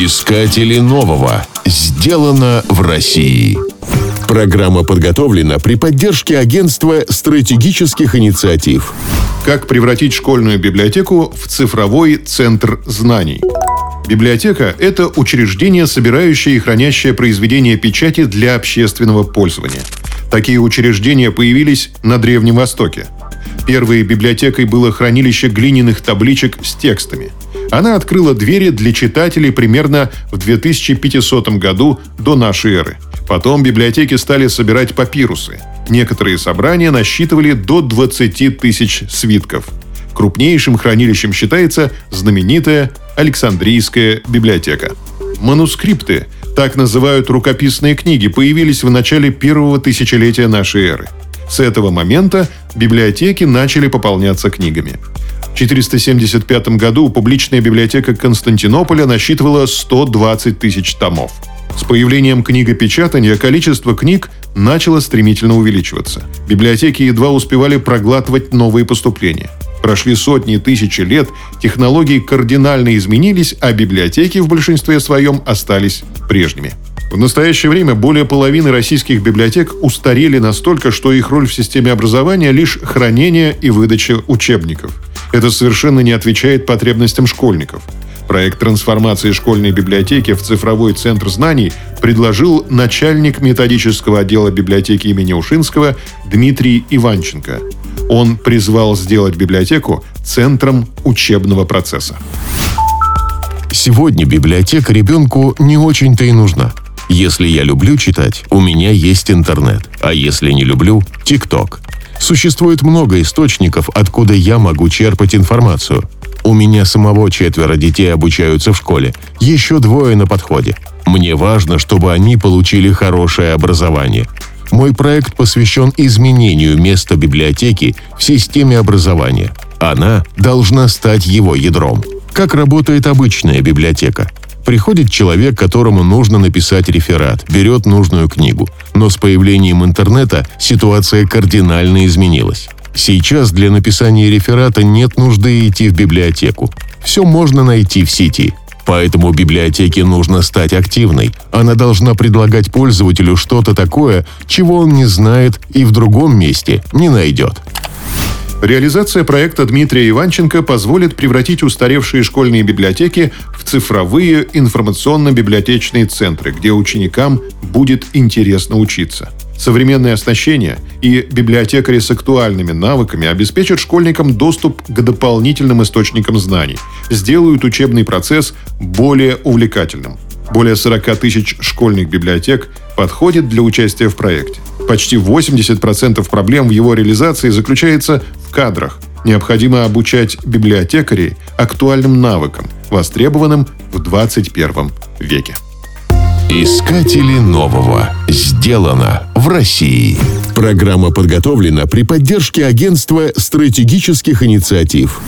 Искатели нового. Сделано в России. Программа подготовлена при поддержке Агентства стратегических инициатив. Как превратить школьную библиотеку в цифровой центр знаний? Библиотека – это учреждение, собирающее и хранящее произведения печати для общественного пользования. Такие учреждения появились на Древнем Востоке. Первой библиотекой было хранилище глиняных табличек с текстами. Она открыла двери для читателей примерно в 2500 году до нашей эры. Потом библиотеки стали собирать папирусы. Некоторые собрания насчитывали до 20 тысяч свитков. Крупнейшим хранилищем считается знаменитая Александрийская библиотека. Манускрипты, так называют рукописные книги, появились в начале первого тысячелетия нашей эры. С этого момента библиотеки начали пополняться книгами. В 475 году публичная библиотека Константинополя насчитывала 120 тысяч томов. С появлением книгопечатания количество книг начало стремительно увеличиваться. Библиотеки едва успевали проглатывать новые поступления. Прошли сотни тысячи лет, технологии кардинально изменились, а библиотеки в большинстве своем остались прежними. В настоящее время более половины российских библиотек устарели настолько, что их роль в системе образования лишь хранение и выдача учебников. Это совершенно не отвечает потребностям школьников. Проект трансформации школьной библиотеки в цифровой центр знаний предложил начальник методического отдела библиотеки имени Ушинского Дмитрий Иванченко. Он призвал сделать библиотеку центром учебного процесса. Сегодня библиотека ребенку не очень-то и нужна. Если я люблю читать, у меня есть интернет, а если не люблю – ТикТок. Существует много источников, откуда я могу черпать информацию. У меня самого четверо детей обучаются в школе, еще двое на подходе. Мне важно, чтобы они получили хорошее образование. Мой проект посвящен изменению места библиотеки в системе образования. Она должна стать его ядром. Как работает обычная библиотека? Приходит человек, которому нужно написать реферат, берет нужную книгу. Но с появлением интернета ситуация кардинально изменилась. Сейчас для написания реферата нет нужды идти в библиотеку. Все можно найти в сети. Поэтому библиотеке нужно стать активной. Она должна предлагать пользователю что-то такое, чего он не знает и в другом месте не найдет. Реализация проекта Дмитрия Иванченко позволит превратить устаревшие школьные библиотеки в цифровые информационно-библиотечные центры, где ученикам будет интересно учиться. Современное оснащение и библиотекари с актуальными навыками обеспечат школьникам доступ к дополнительным источникам знаний, сделают учебный процесс более увлекательным. Более 40 тысяч школьных библиотек подходит для участия в проекте. Почти 80% проблем в его реализации заключается в кадрах. Необходимо обучать библиотекарей актуальным навыкам, востребованным в 21 веке. Искатели нового. Сделано в России. Программа подготовлена при поддержке Агентства стратегических инициатив.